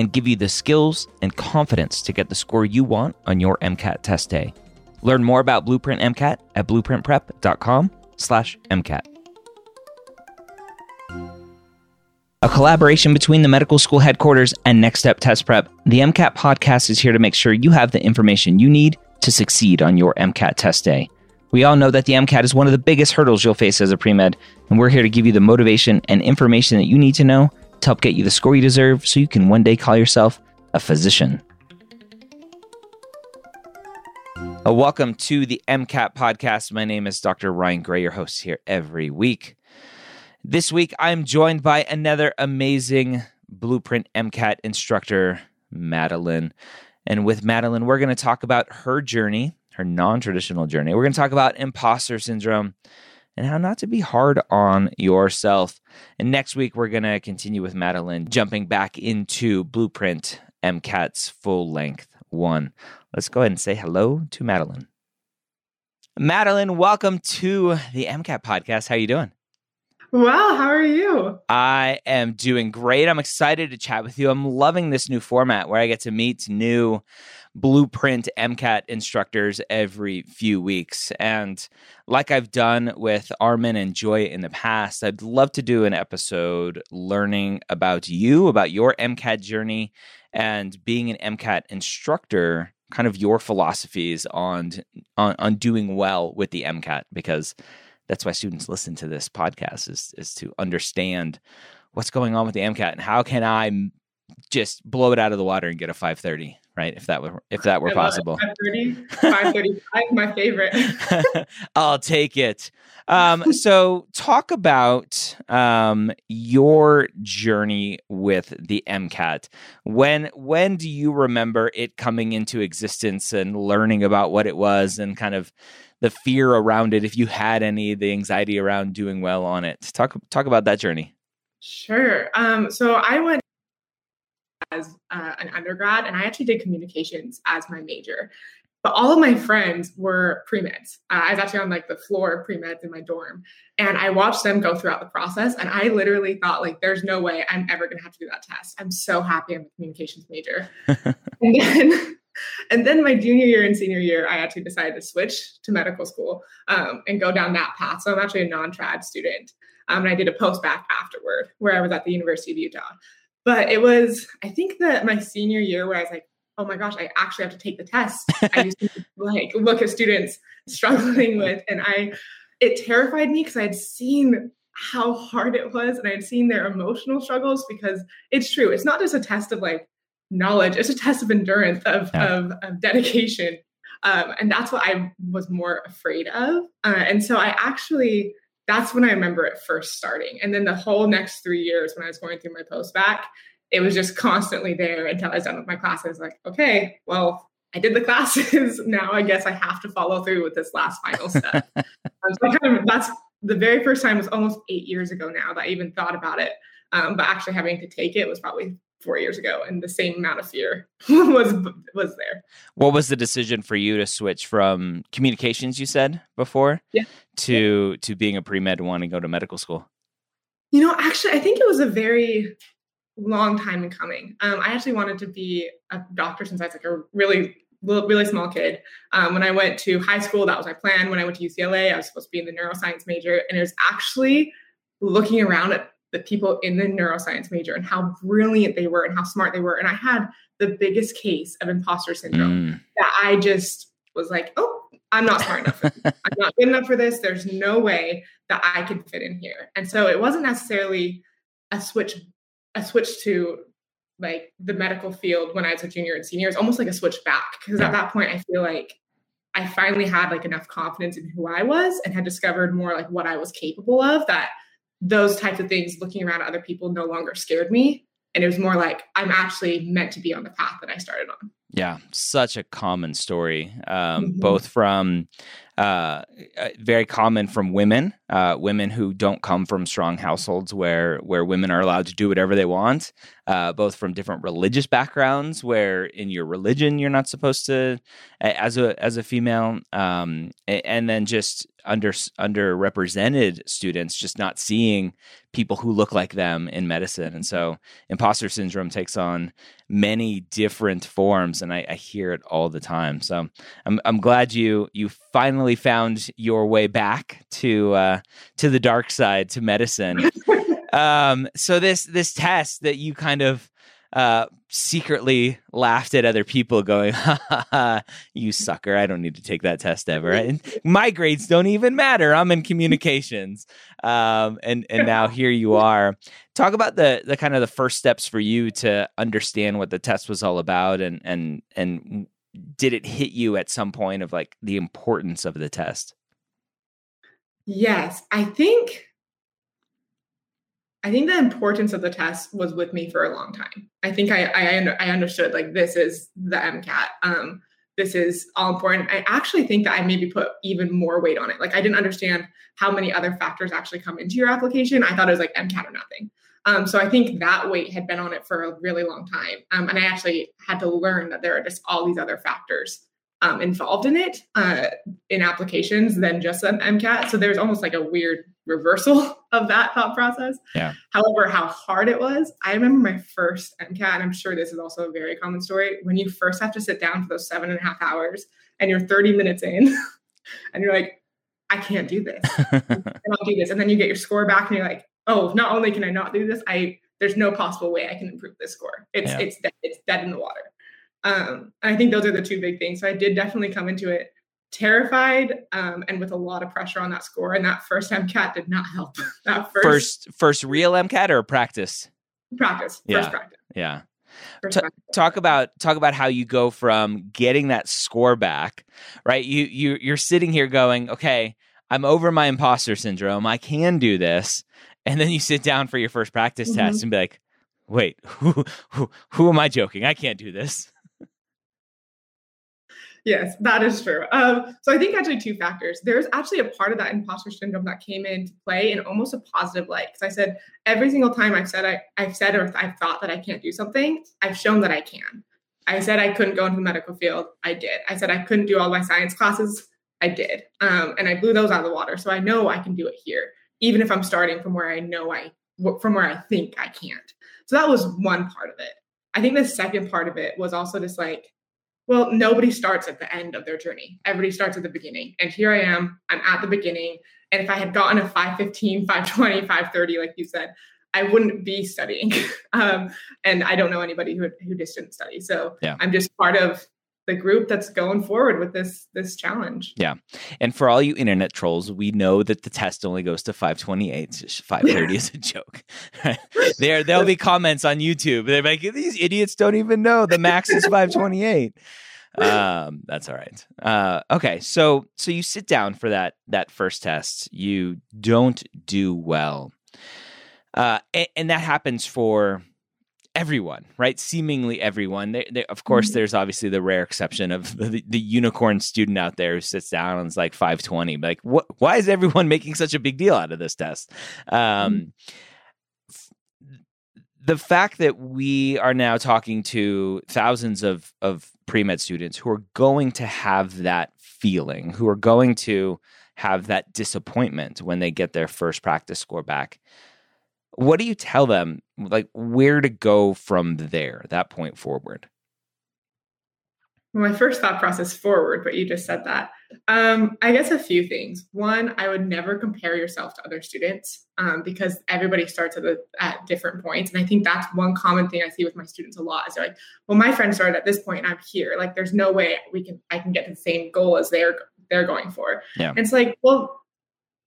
and give you the skills and confidence to get the score you want on your MCAT test day. Learn more about Blueprint MCAT at blueprintprep.com/mcat. A collaboration between the medical school headquarters and Next Step Test Prep, the MCAT podcast is here to make sure you have the information you need to succeed on your MCAT test day. We all know that the MCAT is one of the biggest hurdles you'll face as a pre med, and we're here to give you the motivation and information that you need to know to help get you the score you deserve so you can one day call yourself a physician. Uh, welcome to the MCAT podcast. My name is Dr. Ryan Gray, your host here every week. This week, I'm joined by another amazing Blueprint MCAT instructor, Madeline. And with Madeline, we're going to talk about her journey, her non traditional journey. We're going to talk about imposter syndrome and how not to be hard on yourself. And next week, we're going to continue with Madeline, jumping back into Blueprint MCAT's full length one. Let's go ahead and say hello to Madeline. Madeline, welcome to the MCAT podcast. How are you doing? Well, how are you? I am doing great. I'm excited to chat with you. I'm loving this new format where I get to meet new blueprint MCAT instructors every few weeks. And like I've done with Armin and Joy in the past, I'd love to do an episode learning about you, about your MCAT journey, and being an MCAT instructor, kind of your philosophies on on, on doing well with the MCAT, because that's why students listen to this podcast is is to understand what's going on with the MCAT and how can I just blow it out of the water and get a 530 right? If that were if that were possible. 530 535 my favorite. I'll take it. Um, so talk about um, your journey with the mcat when when do you remember it coming into existence and learning about what it was and kind of the fear around it if you had any the anxiety around doing well on it? Talk talk about that journey. Sure. Um, so i went as uh, an undergrad, and I actually did communications as my major. But all of my friends were pre meds. Uh, I was actually on like the floor of pre meds in my dorm, and I watched them go throughout the process. And I literally thought, like, there's no way I'm ever going to have to do that test. I'm so happy I'm a communications major. and then, and then my junior year and senior year, I actually decided to switch to medical school um, and go down that path. So I'm actually a non-trad student, um, and I did a post bac afterward, where I was at the University of Utah. But it was, I think that my senior year where I was like, oh my gosh, I actually have to take the test. I used to like look at students struggling with, and I, it terrified me because I had seen how hard it was and I had seen their emotional struggles because it's true. It's not just a test of like knowledge, it's a test of endurance, of, yeah. of, of, dedication. Um, and that's what I was more afraid of. Uh, and so I actually that's when I remember it first starting. And then the whole next three years when I was going through my post bac, it was just constantly there until I was done with my classes. Like, okay, well, I did the classes. now I guess I have to follow through with this last final step. um, so kind of, that's the very first time was almost eight years ago now that I even thought about it. Um, but actually having to take it was probably four years ago and the same amount of fear was was there. What was the decision for you to switch from communications you said before yeah. to to being a pre-med and wanting to go to medical school? You know actually i think it was a very long time in coming. Um, i actually wanted to be a doctor since i was like a really really small kid. Um, when i went to high school that was my plan. When i went to ucla i was supposed to be in the neuroscience major and it was actually looking around at the people in the neuroscience major and how brilliant they were and how smart they were. And I had the biggest case of imposter syndrome mm. that I just was like, oh, I'm not smart enough. I'm not good enough for this. There's no way that I could fit in here. And so it wasn't necessarily a switch, a switch to like the medical field when I was a junior and senior. It's almost like a switch back because yeah. at that point I feel like I finally had like enough confidence in who I was and had discovered more like what I was capable of that those types of things looking around at other people no longer scared me and it was more like i'm actually meant to be on the path that i started on yeah such a common story um, mm-hmm. both from uh, uh, very common from women, uh, women who don't come from strong households where where women are allowed to do whatever they want, uh, both from different religious backgrounds where in your religion you're not supposed to, as a as a female, um, and then just under underrepresented students just not seeing people who look like them in medicine, and so imposter syndrome takes on many different forms, and I, I hear it all the time. So I'm I'm glad you you finally finally found your way back to uh, to the dark side to medicine. um, so this this test that you kind of uh, secretly laughed at other people, going, ha, ha, ha, "You sucker! I don't need to take that test ever. And my grades don't even matter. I'm in communications." Um, and and now here you are. Talk about the the kind of the first steps for you to understand what the test was all about, and and and did it hit you at some point of like the importance of the test? Yes, I think I think the importance of the test was with me for a long time. I think I I, I understood like this is the MCAT. Um, this is all important. I actually think that I maybe put even more weight on it. Like I didn't understand how many other factors actually come into your application. I thought it was like MCAT or nothing. Um, so I think that weight had been on it for a really long time. Um, and I actually had to learn that there are just all these other factors um, involved in it uh, in applications than just an MCAT. So there's almost like a weird reversal of that thought process. Yeah. However, how hard it was, I remember my first MCAT, and I'm sure this is also a very common story. When you first have to sit down for those seven and a half hours and you're 30 minutes in and you're like, I can't do this. And I don't do this. And then you get your score back and you're like, oh, not only can I not do this, I there's no possible way I can improve this score. It's yeah. it's dead, it's dead in the water. Um, I think those are the two big things. So I did definitely come into it terrified um, and with a lot of pressure on that score. And that first MCAT did not help. that first first first real MCAT or practice? Practice. Yeah. First practice. Yeah. T- talk about talk about how you go from getting that score back, right? You you you're sitting here going, okay, I'm over my imposter syndrome. I can do this and then you sit down for your first practice mm-hmm. test and be like, wait, who, who, who am I joking? I can't do this. Yes, that is true. Um, so I think actually two factors. There's actually a part of that imposter syndrome that came into play in almost a positive light. Because I said every single time I've said I, I've said or I've thought that I can't do something, I've shown that I can. I said I couldn't go into the medical field, I did. I said I couldn't do all my science classes, I did. Um, and I blew those out of the water. So I know I can do it here even if I'm starting from where I know I from where I think I can't. So that was one part of it. I think the second part of it was also just like, well, nobody starts at the end of their journey. Everybody starts at the beginning. And here I am, I'm at the beginning. And if I had gotten a 515, 520, 530, like you said, I wouldn't be studying. um, and I don't know anybody who, who just didn't study. So yeah. I'm just part of the group that's going forward with this this challenge. Yeah. And for all you internet trolls, we know that the test only goes to 528. 530 is a joke. there there'll be comments on YouTube. They're like these idiots don't even know the max is 528. um that's all right. Uh okay. So so you sit down for that that first test. You don't do well. Uh and, and that happens for everyone, right? Seemingly everyone. They, they, of course, mm-hmm. there's obviously the rare exception of the, the, unicorn student out there who sits down and is like 520. Like, what? Why is everyone making such a big deal out of this test? Um, mm-hmm. The fact that we are now talking to thousands of of pre med students who are going to have that feeling, who are going to have that disappointment when they get their first practice score back what do you tell them like where to go from there that point forward my first thought process forward but you just said that um, i guess a few things one i would never compare yourself to other students um, because everybody starts at, at different points and i think that's one common thing i see with my students a lot is they're like well my friend started at this point and i'm here like there's no way we can i can get to the same goal as they're they're going for. Yeah. And it's like, well,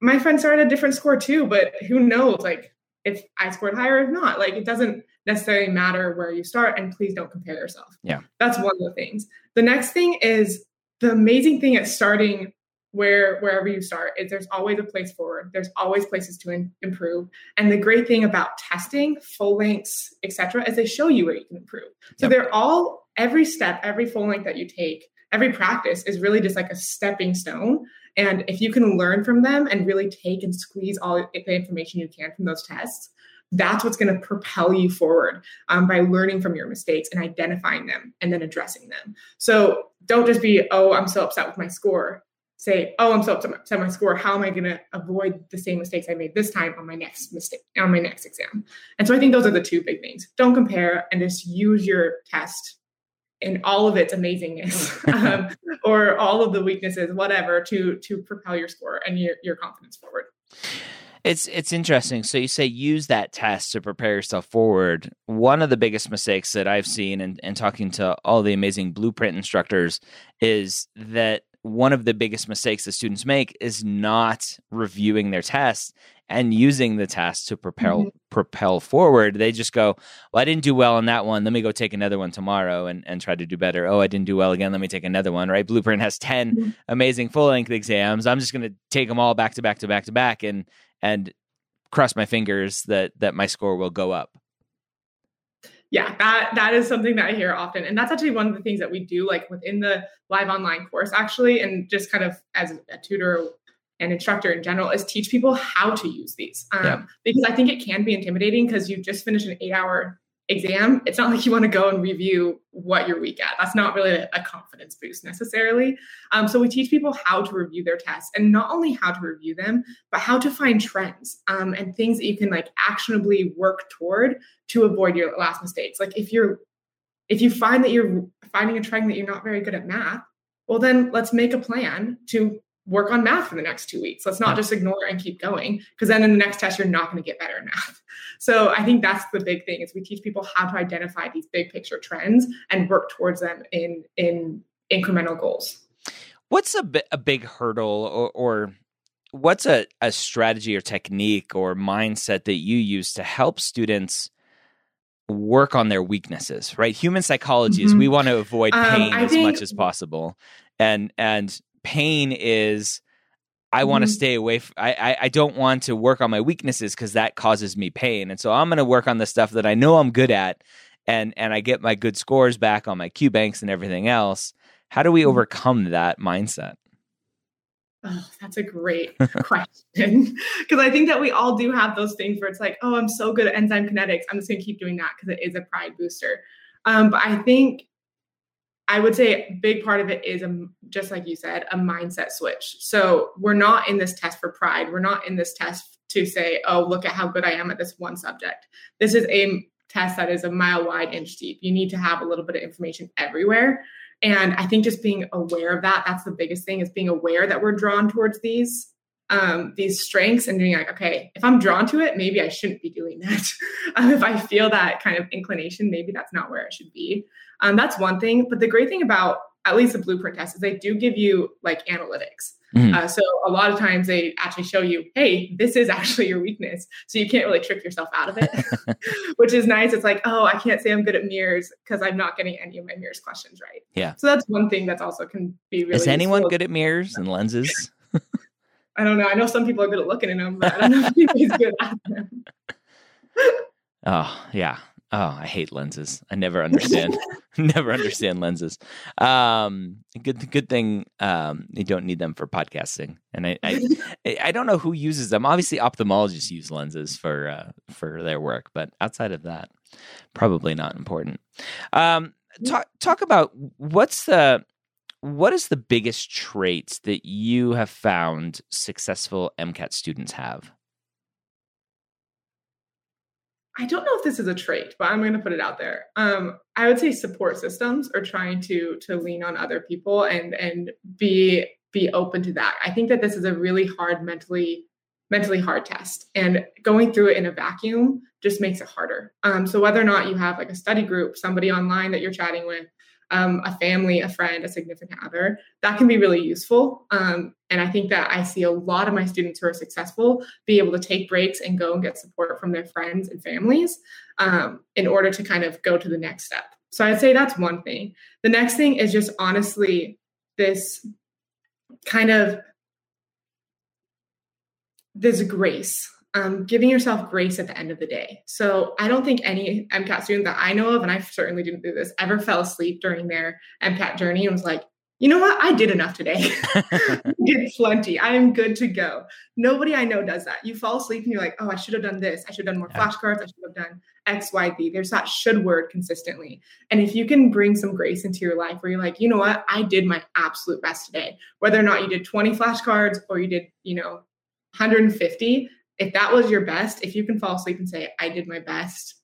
my friend started a different score too, but who knows? Like if I scored higher or not, like it doesn't necessarily matter where you start. And please don't compare yourself. Yeah. That's one of the things. The next thing is the amazing thing at starting where wherever you start is there's always a place forward there's always places to in, improve and the great thing about testing full lengths etc is they show you where you can improve so yep. they're all every step every full length that you take every practice is really just like a stepping stone and if you can learn from them and really take and squeeze all the information you can from those tests that's what's going to propel you forward um, by learning from your mistakes and identifying them and then addressing them so don't just be oh i'm so upset with my score say, oh, I'm so upset with my score. How am I going to avoid the same mistakes I made this time on my next mistake on my next exam? And so I think those are the two big things. Don't compare and just use your test in all of its amazingness um, or all of the weaknesses, whatever, to to propel your score and your, your confidence forward. It's it's interesting. So you say use that test to prepare yourself forward. One of the biggest mistakes that I've seen and in, in talking to all the amazing blueprint instructors is that one of the biggest mistakes that students make is not reviewing their tests and using the test to propel mm-hmm. propel forward. They just go, "Well, I didn't do well on that one. Let me go take another one tomorrow and and try to do better. Oh, I didn't do well again. Let me take another one." Right? Blueprint has 10 mm-hmm. amazing full length exams. I'm just going to take them all back to back to back to back and and cross my fingers that that my score will go up yeah that that is something that i hear often and that's actually one of the things that we do like within the live online course actually and just kind of as a tutor and instructor in general is teach people how to use these um, yeah. because i think it can be intimidating because you just finished an eight hour exam, it's not like you want to go and review what you're weak at. That's not really a, a confidence boost necessarily. Um, so we teach people how to review their tests and not only how to review them, but how to find trends um, and things that you can like actionably work toward to avoid your last mistakes. Like if you're if you find that you're finding a trend that you're not very good at math, well then let's make a plan to work on math for the next two weeks. Let's not just ignore and keep going because then in the next test, you're not going to get better in math. So I think that's the big thing is we teach people how to identify these big picture trends and work towards them in, in incremental goals. What's a, a big hurdle or, or what's a, a strategy or technique or mindset that you use to help students work on their weaknesses, right? Human psychology mm-hmm. is we want to avoid um, pain um, as think, much as possible. And, and pain is I want to mm-hmm. stay away. F- I, I I don't want to work on my weaknesses because that causes me pain, and so I'm going to work on the stuff that I know I'm good at, and and I get my good scores back on my Q banks and everything else. How do we mm-hmm. overcome that mindset? Oh, that's a great question. Because I think that we all do have those things where it's like, oh, I'm so good at enzyme kinetics. I'm just going to keep doing that because it is a pride booster. Um, but I think I would say a big part of it is a, just like you said, a mindset switch. So we're not in this test for pride. We're not in this test to say, oh, look at how good I am at this one subject. This is a test that is a mile wide, inch deep. You need to have a little bit of information everywhere. And I think just being aware of that, that's the biggest thing is being aware that we're drawn towards these um, these strengths and being like, okay, if I'm drawn to it, maybe I shouldn't be doing that. um, if I feel that kind of inclination, maybe that's not where I should be. Um, that's one thing. But the great thing about at least the blueprint test is they do give you like analytics. Mm-hmm. Uh, so a lot of times they actually show you, hey, this is actually your weakness. So you can't really trick yourself out of it, which is nice. It's like, oh, I can't say I'm good at mirrors because I'm not getting any of my mirrors questions right. Yeah. So that's one thing that's also can be really. Is anyone useful. good at mirrors and lenses? I don't know. I know some people are good at looking in them, but I don't know if anybody's good at them. oh yeah. Oh, I hate lenses. I never understand. never understand lenses. Um, good, good thing um, you don't need them for podcasting. And I, I, I don't know who uses them. Obviously, ophthalmologists use lenses for uh, for their work, but outside of that, probably not important. Um, talk talk about what's the what is the biggest trait that you have found successful MCAT students have? I don't know if this is a trait, but I'm going to put it out there. Um, I would say support systems are trying to to lean on other people and and be be open to that. I think that this is a really hard mentally mentally hard test, and going through it in a vacuum just makes it harder. Um, so whether or not you have like a study group, somebody online that you're chatting with, um, a family, a friend, a significant other, that can be really useful. Um, and I think that I see a lot of my students who are successful be able to take breaks and go and get support from their friends and families um, in order to kind of go to the next step. So I'd say that's one thing. The next thing is just honestly this kind of this grace um, giving yourself grace at the end of the day. So I don't think any MCAT student that I know of, and I certainly didn't do this, ever fell asleep during their MCAT journey and was like, you know what? I did enough today. did plenty. I am good to go. Nobody I know does that. You fall asleep and you're like, oh, I should have done this. I should have done more yeah. flashcards. I should have done X, Y, Z. There's that should word consistently. And if you can bring some grace into your life where you're like, you know what? I did my absolute best today. Whether or not you did 20 flashcards or you did, you know, 150, if that was your best, if you can fall asleep and say, I did my best,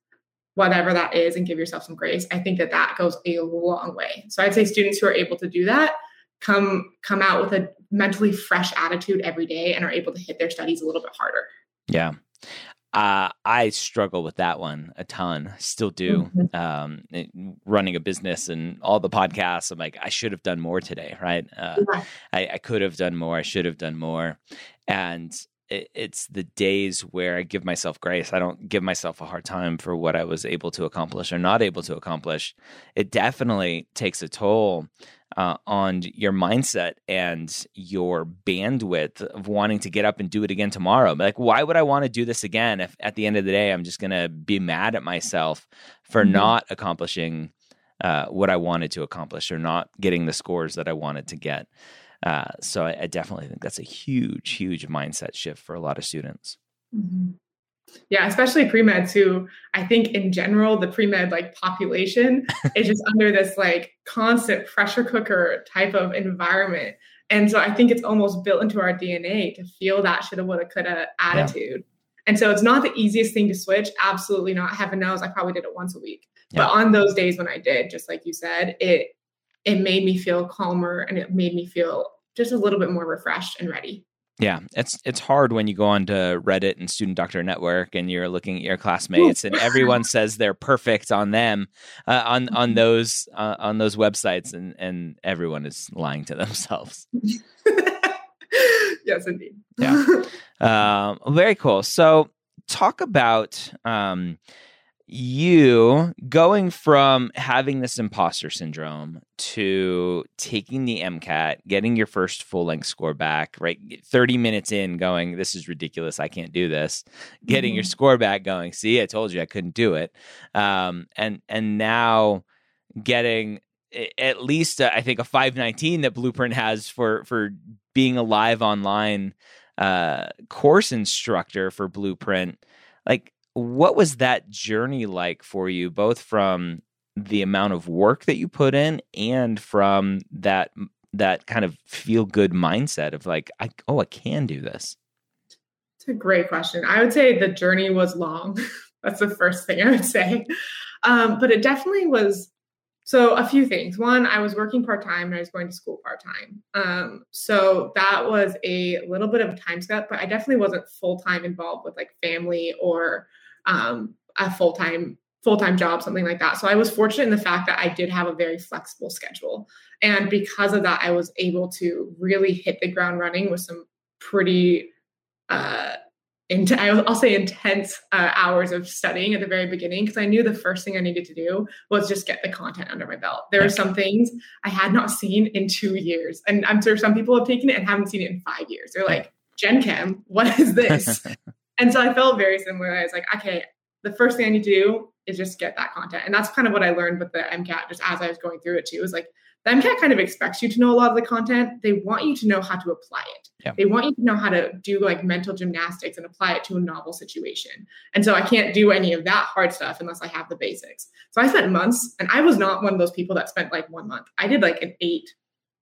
whatever that is, and give yourself some grace, I think that that goes a long way. So I'd say students who are able to do that come come out with a mentally fresh attitude every day and are able to hit their studies a little bit harder. Yeah. Uh, I struggle with that one a ton. Still do. Mm-hmm. Um, running a business and all the podcasts, I'm like, I should have done more today, right? Uh, yeah. I, I could have done more. I should have done more. And it's the days where I give myself grace. I don't give myself a hard time for what I was able to accomplish or not able to accomplish. It definitely takes a toll uh, on your mindset and your bandwidth of wanting to get up and do it again tomorrow. Like, why would I want to do this again if at the end of the day I'm just going to be mad at myself for mm-hmm. not accomplishing uh, what I wanted to accomplish or not getting the scores that I wanted to get? Uh, so I, I, definitely think that's a huge, huge mindset shift for a lot of students. Mm-hmm. Yeah, especially pre meds who I think in general, the pre med like population is just under this like constant pressure cooker type of environment. And so I think it's almost built into our DNA to feel that shoulda, woulda, coulda attitude. Yeah. And so it's not the easiest thing to switch. Absolutely not. Heaven knows I probably did it once a week. Yeah. But on those days when I did, just like you said, it it made me feel calmer and it made me feel just a little bit more refreshed and ready. Yeah, it's it's hard when you go on to Reddit and Student Doctor Network and you're looking at your classmates and everyone says they're perfect on them uh, on on mm-hmm. those uh, on those websites and and everyone is lying to themselves. yes, indeed. yeah, um, very cool. So talk about um, you going from having this imposter syndrome to taking the MCAT, getting your first full length score back, right? 30 minutes in, going, This is ridiculous. I can't do this. Getting mm-hmm. your score back, going, See, I told you I couldn't do it. Um, and, and now getting at least, uh, I think, a 519 that Blueprint has for, for being a live online uh, course instructor for Blueprint. Like, what was that journey like for you, both from the amount of work that you put in and from that that kind of feel good mindset of like, I, oh, I can do this? It's a great question. I would say the journey was long. That's the first thing I would say. Um, but it definitely was. So, a few things. One, I was working part time and I was going to school part time. Um, so, that was a little bit of a time step, but I definitely wasn't full time involved with like family or um, a full time full time job, something like that. So I was fortunate in the fact that I did have a very flexible schedule, and because of that, I was able to really hit the ground running with some pretty. Uh, into, I'll say intense uh, hours of studying at the very beginning because I knew the first thing I needed to do was just get the content under my belt. There are some things I had not seen in two years, and I'm sure some people have taken it and haven't seen it in five years. They're like, Gen Chem, what is this? And so I felt very similar. I was like, okay, the first thing I need to do is just get that content. And that's kind of what I learned with the MCAT just as I was going through it too. Is like the MCAT kind of expects you to know a lot of the content. They want you to know how to apply it. Yeah. They want you to know how to do like mental gymnastics and apply it to a novel situation. And so I can't do any of that hard stuff unless I have the basics. So I spent months and I was not one of those people that spent like one month. I did like an eight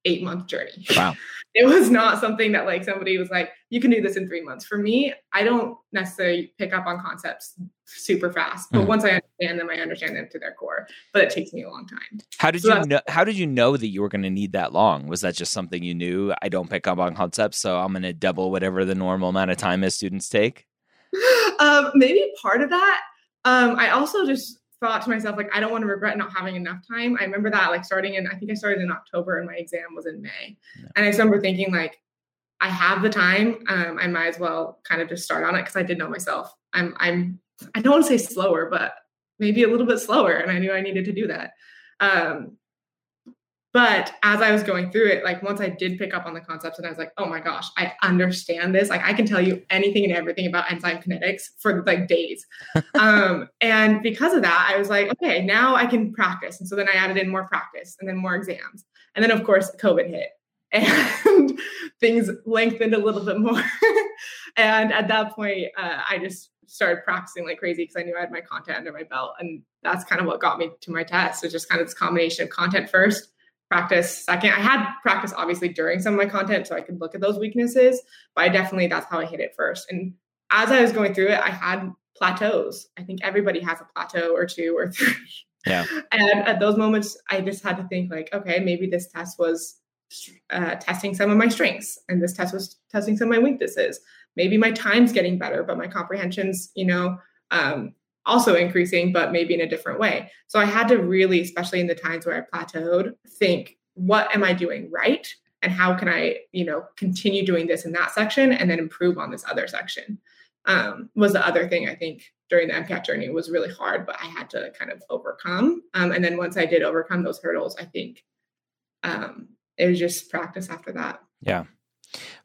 eight month journey. Wow. it was not something that like somebody was like, you can do this in three months. For me, I don't necessarily pick up on concepts super fast, but mm once I understand them, I understand them to their core. But it takes me a long time. How did so you know? How did you know that you were going to need that long? Was that just something you knew? I don't pick up on concepts, so I'm going to double whatever the normal amount of time as students take. Um, maybe part of that. Um, I also just thought to myself, like, I don't want to regret not having enough time. I remember that, like, starting in, I think I started in October and my exam was in May. Yeah. And I remember thinking, like, I have the time. Um, I might as well kind of just start on it because I did know myself. I'm, I'm, I don't want to say slower, but maybe a little bit slower. And I knew I needed to do that. Um, but as I was going through it, like once I did pick up on the concepts and I was like, oh my gosh, I understand this. Like I can tell you anything and everything about enzyme kinetics for like days. um, and because of that, I was like, okay, now I can practice. And so then I added in more practice and then more exams. And then of course COVID hit and things lengthened a little bit more. and at that point, uh, I just started practicing like crazy because I knew I had my content under my belt. And that's kind of what got me to my test. So just kind of this combination of content first practice second. I had practice obviously during some of my content so I could look at those weaknesses, but I definitely that's how I hit it first. And as I was going through it, I had plateaus. I think everybody has a plateau or two or three. Yeah. and at those moments, I just had to think like, okay, maybe this test was uh, testing some of my strengths, and this test was testing some of my weaknesses. Maybe my time's getting better, but my comprehension's, you know, um, also increasing, but maybe in a different way. So I had to really, especially in the times where I plateaued, think, what am I doing right? And how can I, you know, continue doing this in that section and then improve on this other section? Um, was the other thing I think during the MCAT journey was really hard, but I had to kind of overcome. Um, and then once I did overcome those hurdles, I think um, it was just practice after that. Yeah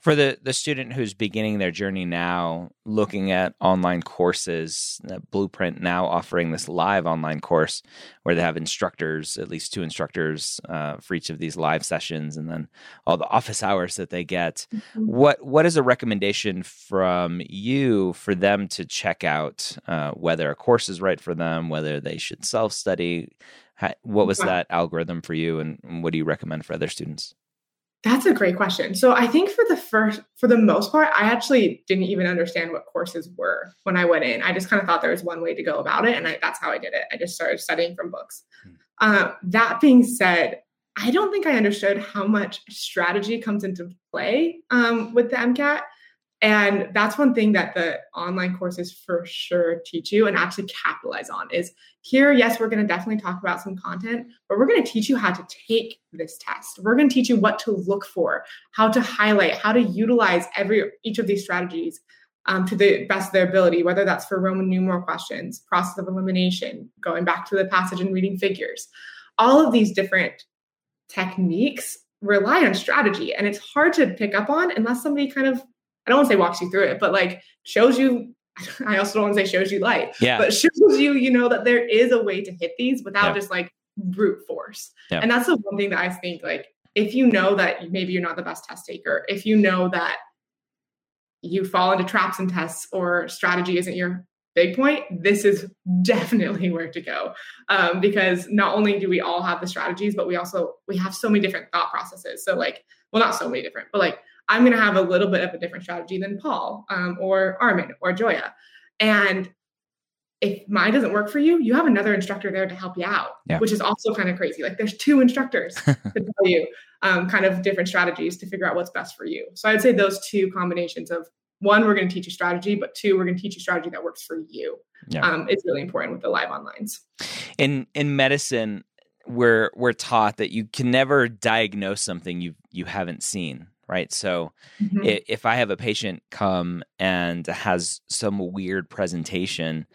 for the the student who's beginning their journey now looking at online courses blueprint now offering this live online course where they have instructors at least two instructors uh, for each of these live sessions and then all the office hours that they get. Mm-hmm. what what is a recommendation from you for them to check out uh, whether a course is right for them whether they should self-study? What was that algorithm for you and what do you recommend for other students that's a great question. So I think for the first, for the most part, I actually didn't even understand what courses were when I went in. I just kind of thought there was one way to go about it, and I, that's how I did it. I just started studying from books. Hmm. that being said, I don't think I understood how much strategy comes into play um, with the MCAT. And that's one thing that the online courses for sure teach you and actually capitalize on is here, yes, we're going to definitely talk about some content, but we're going to teach you how to take this test. We're going to teach you what to look for, how to highlight, how to utilize every each of these strategies um, to the best of their ability, whether that's for Roman numeral questions, process of elimination, going back to the passage and reading figures. All of these different techniques rely on strategy, and it's hard to pick up on unless somebody kind of I don't want to say walks you through it, but like shows you. I also don't want to say shows you light, yeah. but shows you, you know, that there is a way to hit these without yeah. just like brute force. Yeah. And that's the one thing that I think like if you know that maybe you're not the best test taker, if you know that you fall into traps and tests or strategy isn't your big point, this is definitely where to go. Um, because not only do we all have the strategies, but we also we have so many different thought processes. So like, well, not so many different, but like I'm going to have a little bit of a different strategy than Paul um, or Armin or Joya. And if mine doesn't work for you, you have another instructor there to help you out, yeah. which is also kind of crazy. Like there's two instructors to tell you um, kind of different strategies to figure out what's best for you. So I'd say those two combinations of one, we're going to teach you strategy, but two, we're going to teach you strategy that works for you. Yeah. Um, it's really important with the live onlines. In in medicine, we're we're taught that you can never diagnose something you you haven't seen right? So mm-hmm. if I have a patient come and has some weird presentation,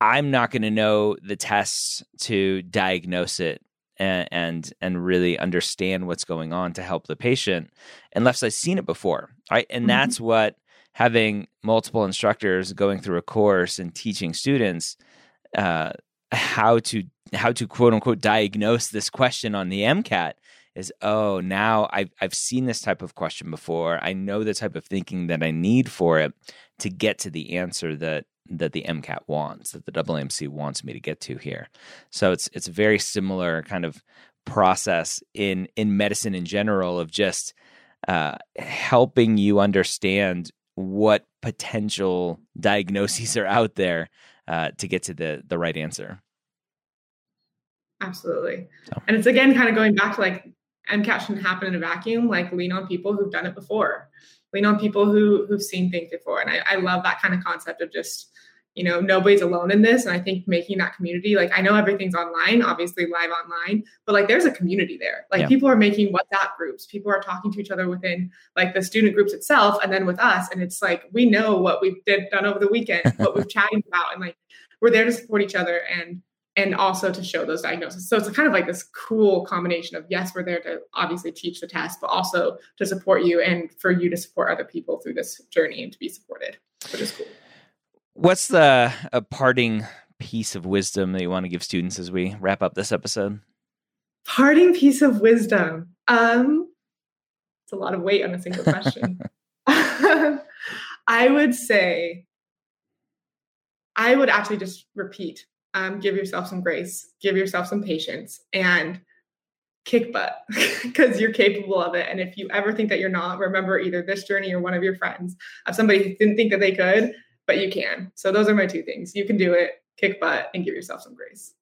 I'm not going to know the tests to diagnose it and, and, and really understand what's going on to help the patient unless I've seen it before, right? And mm-hmm. that's what having multiple instructors going through a course and teaching students uh, how to how to quote unquote diagnose this question on the MCAT is oh now I've I've seen this type of question before. I know the type of thinking that I need for it to get to the answer that that the MCAT wants, that the AAMC wants me to get to here. So it's it's a very similar kind of process in in medicine in general of just uh, helping you understand what potential diagnoses are out there uh, to get to the the right answer. Absolutely. So. And it's again kind of going back to like MCAT shouldn't happen in a vacuum. Like lean on people who've done it before. Lean on people who who've seen things before. And I, I love that kind of concept of just you know nobody's alone in this and i think making that community like i know everything's online obviously live online but like there's a community there like yeah. people are making whatsapp groups people are talking to each other within like the student groups itself and then with us and it's like we know what we've did, done over the weekend what we've chatted about and like we're there to support each other and and also to show those diagnoses so it's kind of like this cool combination of yes we're there to obviously teach the test but also to support you and for you to support other people through this journey and to be supported which is cool What's the a parting piece of wisdom that you want to give students as we wrap up this episode? Parting piece of wisdom. Um, it's a lot of weight on a single question. I would say, I would actually just repeat um, give yourself some grace, give yourself some patience, and kick butt because you're capable of it. And if you ever think that you're not, remember either this journey or one of your friends of somebody who didn't think that they could but you can. So those are my two things. You can do it, kick butt, and give yourself some grace.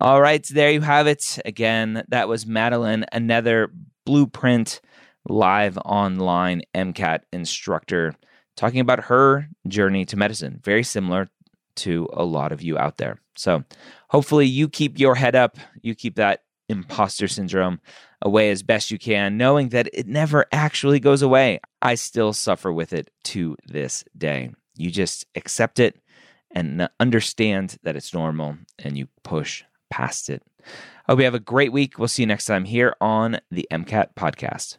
All right, there you have it. Again, that was Madeline, another blueprint live online MCAT instructor, talking about her journey to medicine. Very similar to a lot of you out there. So hopefully you keep your head up, you keep that imposter syndrome away as best you can, knowing that it never actually goes away. I still suffer with it to this day. You just accept it and understand that it's normal and you push past it. I hope you have a great week. We'll see you next time here on the MCAT podcast.